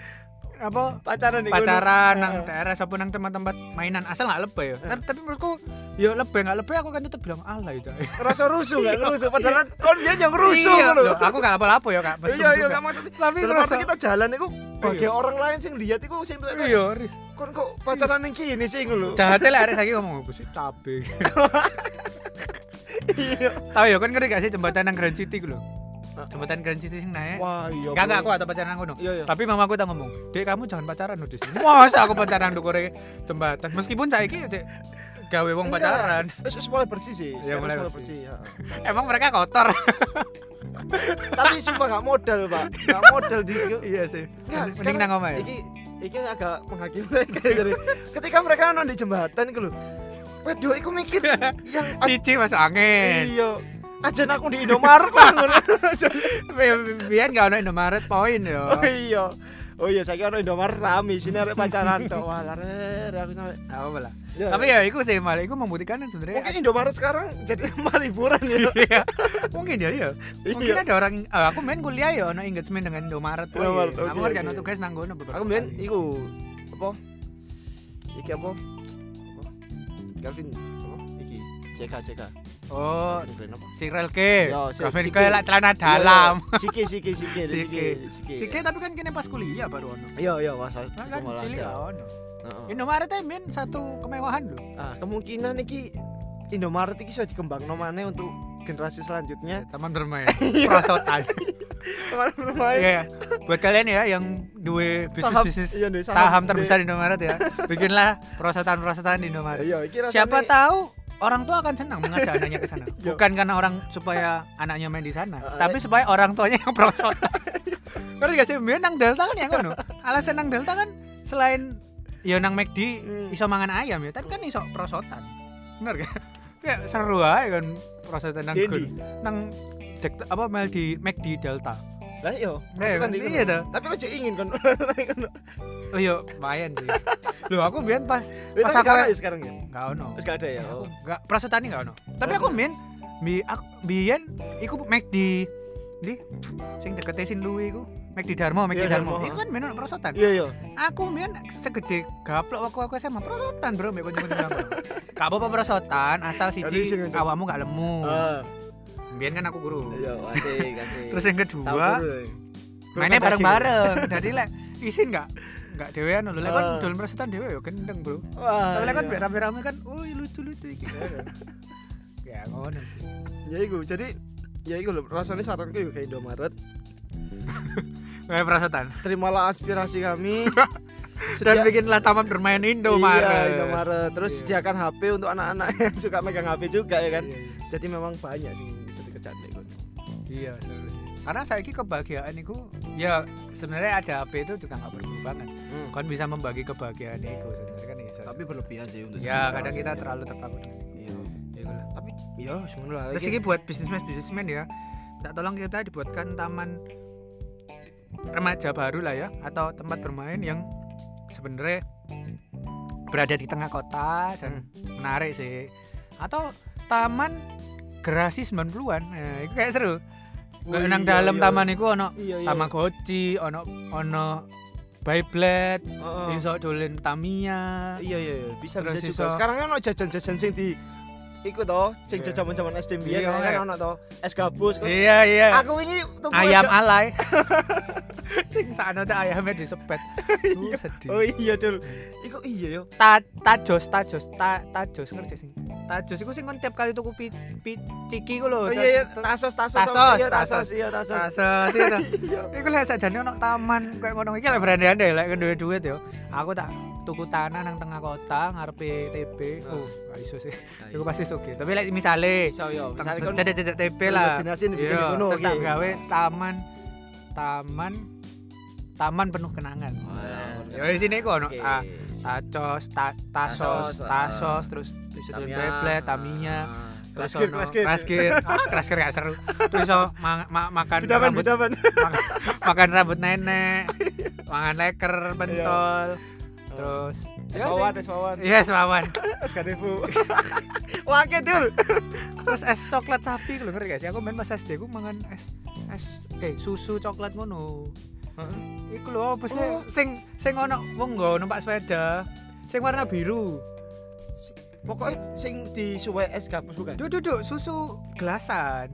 S1: apa
S2: pacaran nih
S1: pacaran nang. TRS apa nang tempat-tempat mainan asal nggak lebay ya. Tapi, tapi menurutku ya lebay nggak lebay aku kan tetap bilang alay itu.
S2: rasa rusuh gak rusuh padahal kan dia yang rusuh
S1: iya, loh, aku gak apa-apa ya kak.
S2: iya iya
S1: juga.
S2: gak maksudnya
S1: Tapi
S2: arti kita jalan itu bagi
S1: Iya.
S2: orang lain sing lihat itu sing tuh
S1: iya, Riz.
S2: kon kok pacaran yang kini sih ngono
S1: Jahatnya lah arek saiki ngomong aku sih cabe.
S2: iya
S1: Tahu ya kan ngerti gak sih jembatan nang Grand City lho. Jembatan Grand City sing naik.
S2: wah iya
S1: Enggak enggak aku atau pacaran aku
S2: iya iya
S1: Tapi mamaku tak ngomong, "Dek, kamu jangan pacaran di sini." Masa aku pacaran di Korea jembatan. Meskipun saiki ya, Cek, gawe wong pacaran.
S2: Terus mulai bersih sih sekarang
S1: mulai bersih.
S2: bersih, ya.
S1: Emang mereka kotor.
S2: tapi sumpah gak modal pak gak modal di
S1: iya sih. Mending nang omah ya.
S2: iki iki agak menghakimi mereka jadi ketika mereka nonton di jembatan gitu loh Waduh, iku mikir yang
S1: Siji masuk angin.
S2: iya. Aja aku di Indomaret lah.
S1: Biar gak ono Indomaret poin yo.
S2: Oh iya. Oh iya, saya kira Indomaret rame sini arek pacaran tok. Wah, lare aku sampe.
S1: Apa lah.
S2: Ya,
S1: Tapi ya iku sih malah iku membuktikan kan sebenarnya.
S2: mungkin Indomaret sekarang jadi tempat liburan ya.
S1: Iya. Mungkin ya iya. Mungkin ada orang eh, aku main kuliah ya ono engagement dengan Indomaret.
S2: Indomaret,
S1: Aku
S2: oke,
S1: ngerjain
S2: oke.
S1: tugas nang ngono beberapa
S2: Aku main iku apa? Iki apa? Apa? Calvin apa? Iki CK CK.
S1: Oh.
S2: Ya, si-
S1: Gavin
S2: Siki.
S1: ke lah celana
S2: Iya,
S1: dalam.
S2: iya. Siki siki siki
S1: Siki.
S2: siki siki.
S1: Siki tapi kan kini pas kuliah baru ono.
S2: Iya iya masa.
S1: Nah, kan cilik ya ono.
S2: Heeh.
S1: Indomaret ae men satu kemewahan lho.
S2: Ah, kemungkinan iki Indomaret iki iso dikembangno maneh untuk generasi selanjutnya.
S1: Taman bermain. Prosotan.
S2: Teman bermain.
S1: Iya. Buat kalian ya yang duwe bisnis-bisnis
S2: Saham- iya, duwe
S1: saham,
S2: saham,
S1: terbesar di Indomaret ya. Bikinlah prosotan-prosotan di Indomaret.
S2: Iya,
S1: Siapa tahu orang tua akan senang mengajak anaknya ke sana. Bukan karena orang supaya anaknya main di sana,
S2: Ah,
S1: tapi supaya orang tuanya yang prosotan. Ngerti gak sih? Biar nang Delta kan ya ngono. Alasan nang Delta kan selain ya nang McD
S2: Hmm.
S1: iso mangan ayam ya, tapi kan iso prosotan. Bener gak? Kayak seru aja kan prosotan nang nang dek, apa mel di McD Delta.
S2: Lah iya,
S1: Iya,
S2: maksudkan
S1: kan?
S2: di
S1: Iya, toh.
S2: Tapi aja ingin kan.
S1: Oh iya, lumayan sih. Loh aku biar pas
S2: Pas
S1: aku-
S2: ya sekarang ya.
S1: gak ono.
S2: Wis ada ya. Oh.
S1: enggak prosotan enggak ono. Tapi aku main bi aku biyen iku make di di sing dekete sin luwi iku make di Darmo, make di
S2: Iya,
S1: Darmo. Iku kan main ono prosotan.
S2: Iya iya.
S1: Aku main segede gaplok waktu aku SMA prosotan, Bro, mbek kanca-kanca aku. Gak apa-apa prosotan, asal siji awakmu gak lemu. Biyen kan aku guru.
S2: iya, asik, asik.
S1: Terus yang kedua, mainnya bareng-bareng. Jadi lek isin gak gak dhewean lho. Lek kan
S2: Ah.
S1: dolen prosotan dhewe yo gendeng, Bro. Tapi lek kan
S2: iya.
S1: rame-rame kan, "Woi, lucu-lucu iki." Ya ngono sih.
S2: Ya iku, jadi ya iku lho, rasanya saranku yo kayak Indomaret.
S1: Kayak prosotan.
S2: Terimalah aspirasi kami. Sedia-
S1: bikinlah taman bermain Indomaret.
S2: Iya, Indomaret. Terus
S1: Iya.
S2: sediakan HP untuk anak-anak yang suka megang HP juga ya kan.
S1: Iya, iya.
S2: Jadi memang banyak sih kayak gitu.
S1: Iya, seru sih. Karena saya kebahagiaan itu ya sebenarnya ada HP itu juga nggak perlu banget.
S2: Hmm.
S1: Kan bisa membagi kebahagiaan itu sebenarnya kan bisa.
S2: Tapi berlebihan sih untuk
S1: ya kadang kita
S2: ya.
S1: terlalu terpaku.
S2: Iya.
S1: Ya, itulah.
S2: Tapi ya sebenarnya lah.
S1: Terus ini buat bisnismen bisnismen ya. Tak tolong kita dibuatkan taman remaja baru lah ya atau tempat bermain yang sebenarnya berada di tengah kota dan menarik sih. Atau taman gerasi 90-an. Nah, itu kayak seru. Kayak nang
S2: iya,
S1: dalam
S2: iya.
S1: taman iku ono
S2: Iya, iya.
S1: Tamagotchi, ono ono Beyblade,
S2: Heeh.
S1: iso dolen Tamiya.
S2: Iya iya iya, bisa
S1: Terus
S2: bisa
S1: iso-
S2: juga. Sekarang kan ono jajan-jajan sing di iku to, sing
S1: Iya.
S2: jaman-jaman SD biyen
S1: Iya,
S2: kan ono to, es gabus kok.
S1: Iya iya.
S2: Aku ini tuku
S1: Ayam alay. Sing sakno cak ayamnya disepet. Sedih.
S2: Oh iya dul. Iku iya yo.
S1: Ta tajos tajos ta tajos ngerti sing. Tajos iku sing kon tiap kali tuku pi, pi ciki ku lho.
S2: Oh iya iya, tasos tasos.
S1: Tasos,
S2: iya
S1: tasos.
S2: tasos, iya tasos.
S1: Tasos iya.
S2: Iya.
S1: Iku lek sakjane ono taman kayak ngono iki lek berandai-andai lek duwe duit yo. Aku tak tuku tanah nang tengah kota ngarepe TB. Oh, gak iso sih. Iku pasti suki. Tapi lek misale
S2: Iso yo, misale kon
S1: cedek-cedek TB lah.
S2: imajinasi bikin
S1: Iya,
S2: ngono
S1: terus tak gawe taman taman taman penuh kenangan.
S2: Wah,
S1: Ya di sini kok ono
S2: Oke,
S1: ah,
S2: siap.
S1: tacos, ta, tasos,
S2: Tasos, ah.
S1: tasos, terus bisa Beyblade, Tamiya,
S2: ah.
S1: terus ono
S2: Gear.
S1: Ah, Gear gak seru. Terus iso ma- ma- makan
S2: Bidaban,
S1: rambut
S2: bidaban.
S1: makan, makan rambut nenek, makan leker pentol.
S2: Iya.
S1: Terus
S2: Es wawan, es wawan.
S1: Iya, Wawan.
S2: Es kadefu. Wake dul.
S1: Terus es coklat sapi lho ngerti gak sih? Aku main pas SD ku mangan es es eh susu coklat ngono. Iku lho apa sih?
S2: Oh.
S1: Sing sing ono wong nggo numpak sepeda. Sing warna biru.
S2: Pokoknya sing disuwe es gabus bukan?
S1: Duk duk duk, susu gelasan.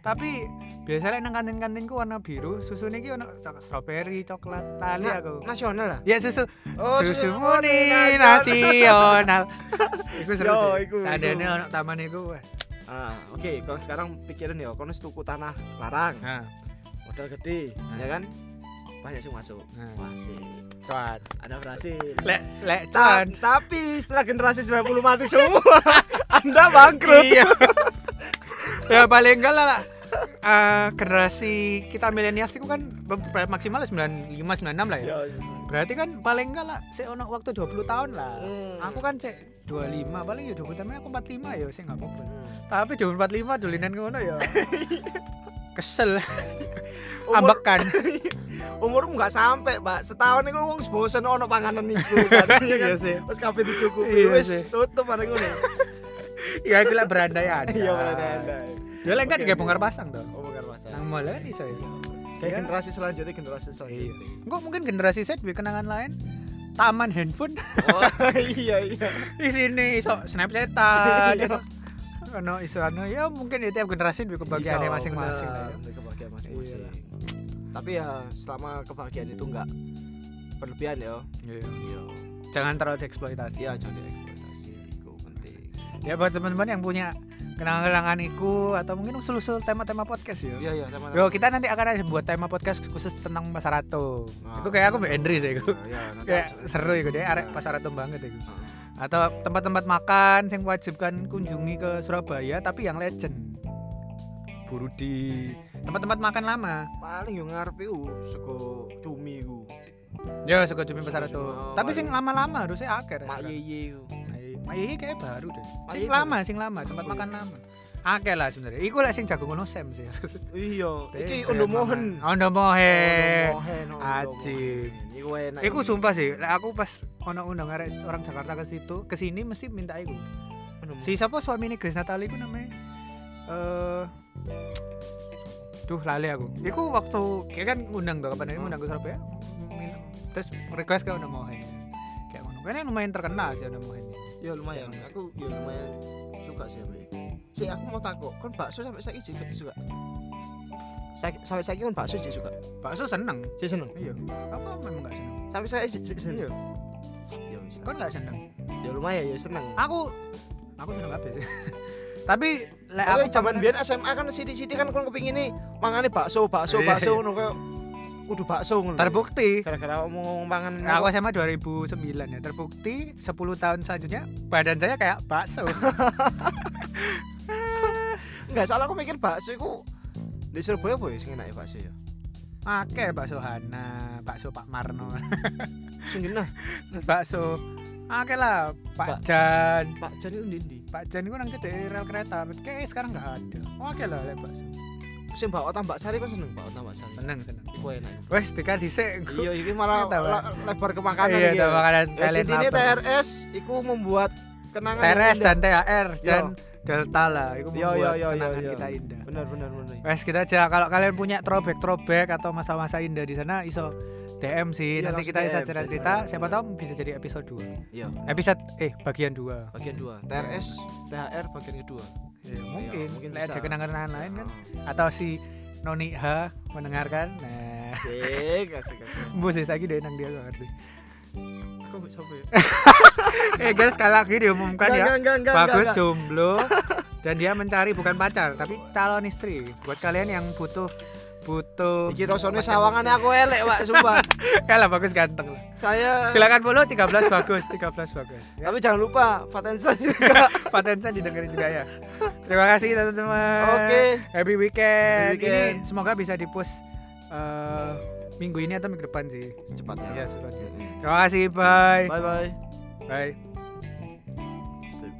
S1: Tapi biasanya nang kantin-kantin ku warna biru, susu niki ono strawberry, coklat, tali aku.
S2: Nasional lah.
S1: Ya susu
S2: Oh,
S1: susu
S2: susu
S1: murni nasional. iku seru
S2: Yo, iku, iku.
S1: ono taman iku.
S2: Ah, oke, kalau sekarang pikirin ya, kono tuku tanah larang,
S1: Nah,
S2: modal gede,
S1: Nah.
S2: ya kan? Banyak sih masuk.
S1: nah.
S2: Wah, sih.
S1: Cuan.
S2: Ada berhasil.
S1: Lek lek
S2: Ta-
S1: cuan.
S2: tapi setelah generasi 90 mati semua, Anda bangkrut.
S1: Iya. ya paling enggak lah. Eh, generasi kita milenial itu kan maksimal 95 96 lah ya.
S2: Ya,
S1: Berarti kan paling enggak lah saya ono waktu 20 tahun lah.
S2: Hmm.
S1: Aku kan cek 25 paling ya dukun tapi aku 45 ya sih nggak apa-apa
S2: Hmm.
S1: tapi 45 dolinan ngono ya kesel
S2: Umur,
S1: ambekan
S2: umurmu nggak sampai, Pak. Setahun iku wong bosen ono panganan iku. Iya kan?
S1: sih
S2: Wis kabeh dicukupi.
S1: Iya
S2: Wis tutup bareng ngono.
S1: ya itu lah berandai-andai
S2: Iya, berada-ada.
S1: ya kan juga
S2: oke.
S1: bongkar pasang dong
S2: Oh, bukan masalah.
S1: nang mall kan iso ya
S2: Kayak
S1: Ya.
S2: generasi selanjutnya, generasi selanjutnya.
S1: Enggak mungkin generasi Z kenangan lain taman handphone
S2: Oh, iya iya.
S1: di sini iso snapchatan
S2: Iya.
S1: ya. Ono ano ya mungkin ya tiap generasi duwe kebahagiaannya
S2: Iso,
S1: masing-masing lah ya.
S2: Kebahagiaan masing-masing.
S1: Iya.
S2: Tapi ya selama kebahagiaan itu enggak berlebihan ya.
S1: Iya.
S2: Iya.
S1: jangan terlalu dieksploitasi
S2: Iya, jangan dieksploitasi. Itu penting.
S1: ya buat teman-teman yang punya kenangan-kenangan iku atau mungkin usul-usul tema-tema podcast ya
S2: Iya iya, teman.
S1: Yo kita nanti akan ada buat tema podcast khusus tentang Pasarato.
S2: Nah,
S1: itu kayak aku Mbak Endri sih itu.
S2: Iya,
S1: Kayak seru itu deh arek. Pasarato banget itu.
S2: Heeh.
S1: Atau tempat-tempat makan yang wajibkan kunjungi ke Surabaya tapi yang legend. Burudi. Tempat-tempat makan lama.
S2: paling yo ngarepe ku sego cumi ku.
S1: Ya sego cumi Pasarato.
S2: cumi, oh,
S1: Tapi sing lama-lama harusnya akeh.
S2: Mak Yeye ku.
S1: Mak Yeye kayak baru deh. Sing lama, sing lama, tempat makan lama. Akeh lah sebenarnya. Iku lah sing jago ngono Sam sih.
S2: Iya, iki Ondo. Mohen.
S1: Ondo Mohen.
S2: Ondo Mohen. Mohen. Iku enak.
S1: Iku sumpah sih, lek aku pas ono undang arek orang Jakarta ke situ, ke sini mesti minta iku. Si siapa suami ini Grace Natali iku namanya? Eh Duh lali aku. Iku waktu kayak kan ngundang tuh kapan ini
S2: Hmm.
S1: ngundang ke Surabaya. Terus request ke Udah Mohen. Kayak ngono. Kayaknya lumayan terkenal sih Udah Mohen.
S2: Ya lumayan. Aku ya lumayan suka sih itu. Si aku mau takut, kan bakso sampai saiki juga suka. Saya, sampai saiki kan bakso sih suka.
S1: Bakso seneng.
S2: Saya seneng.
S1: Iya. Apa memang gak seneng?
S2: Sampai saya sih seneng.
S1: Iya.
S2: Ya bisa.
S1: Kau gak seneng?
S2: Ya lumayan ya seneng.
S1: Aku aku seneng kabeh sih. Tapi lek
S2: Aku zaman biyen SMA kan sidi-sidi kan kon kepingin nih mangane bakso, bakso,
S1: Iya,
S2: bakso ngono kayak kudu bakso ngono.
S1: terbukti
S2: Gara-gara ngomong mangan
S1: Nah, aku SMA 2009 ya. Terbukti 10 tahun selanjutnya badan saya kayak bakso.
S2: enggak salah aku mikir bakso iku di Surabaya apa ya sing enak bakso ya?
S1: Oke, bakso Hana, bakso Pak Marno,
S2: Sing genah.
S1: bakso Oke lah, Pak Jan.
S2: Pak Jan itu ndi-ndi?
S1: Pak Jan itu nang cedek rel kereta. Kayak sekarang nggak ada. Oke lah, le bakso.
S2: Sing Mbak Tambak Sari kan seneng Mbak Tambak Sari.
S1: Seneng, seneng.
S2: Iku enak.
S1: Wes dikasih dhisik.
S2: Iya, iki malah la- lebar ke makanan
S1: Iya,
S2: iki.
S1: tuh makanan kalian
S2: intinya
S1: lapar.
S2: TRS iku membuat kenangan
S1: TRS dan THR dan
S2: Yo.
S1: Delta lah. Itu
S2: Yo,
S1: membuat
S2: yo, yo, yo,
S1: kenangan
S2: yo.
S1: kita indah.
S2: Bener bener bener.
S1: Wes kita aja kalau kalian punya throwback throwback atau masa-masa indah di sana iso DM sih.
S2: Iya,
S1: Nanti kita bisa
S2: DM.
S1: cerita-cerita. Siapa tahu bisa jadi episode 2.
S2: Iya,
S1: Episode eh bagian 2.
S2: bagian 2. TRS, THR bagian kedua.
S1: Ya, mungkin,
S2: mungkin
S1: Lek ada
S2: bisa.
S1: kenangan-kenangan lain kan
S2: Heeh.
S1: atau si Noni H mendengarkan. Nah,
S2: Asik, asik, asik.
S1: mbus sih lagi deh nang dia gak ngerti.
S2: Siapa ya?
S1: eh guys sekali lagi diumumkan ya.
S2: Enggak, enggak, enggak,
S1: Bagus
S2: enggak.
S1: jomblo dan dia mencari bukan pacar tapi calon istri. Buat kalian yang butuh butuh
S2: Iki rasane
S1: pacar
S2: sawangan aku elek, Pak, sumpah.
S1: Kalah bagus ganteng lah.
S2: Saya
S1: Silakan follow 13 bagus, 13 bagus. Ya,
S2: Tapi jangan lupa Vatensan juga.
S1: Patensan didengerin juga ya. Terima kasih teman-teman.
S2: Oke.
S1: Happy weekend.
S2: Happy weekend.
S1: Ini semoga bisa di-post eh, minggu ini atau minggu depan sih.
S2: Cepatnya.
S1: Iya, secepatnya. Terima kasih, bye.
S2: Bye bye.
S1: Bye.
S2: Sip.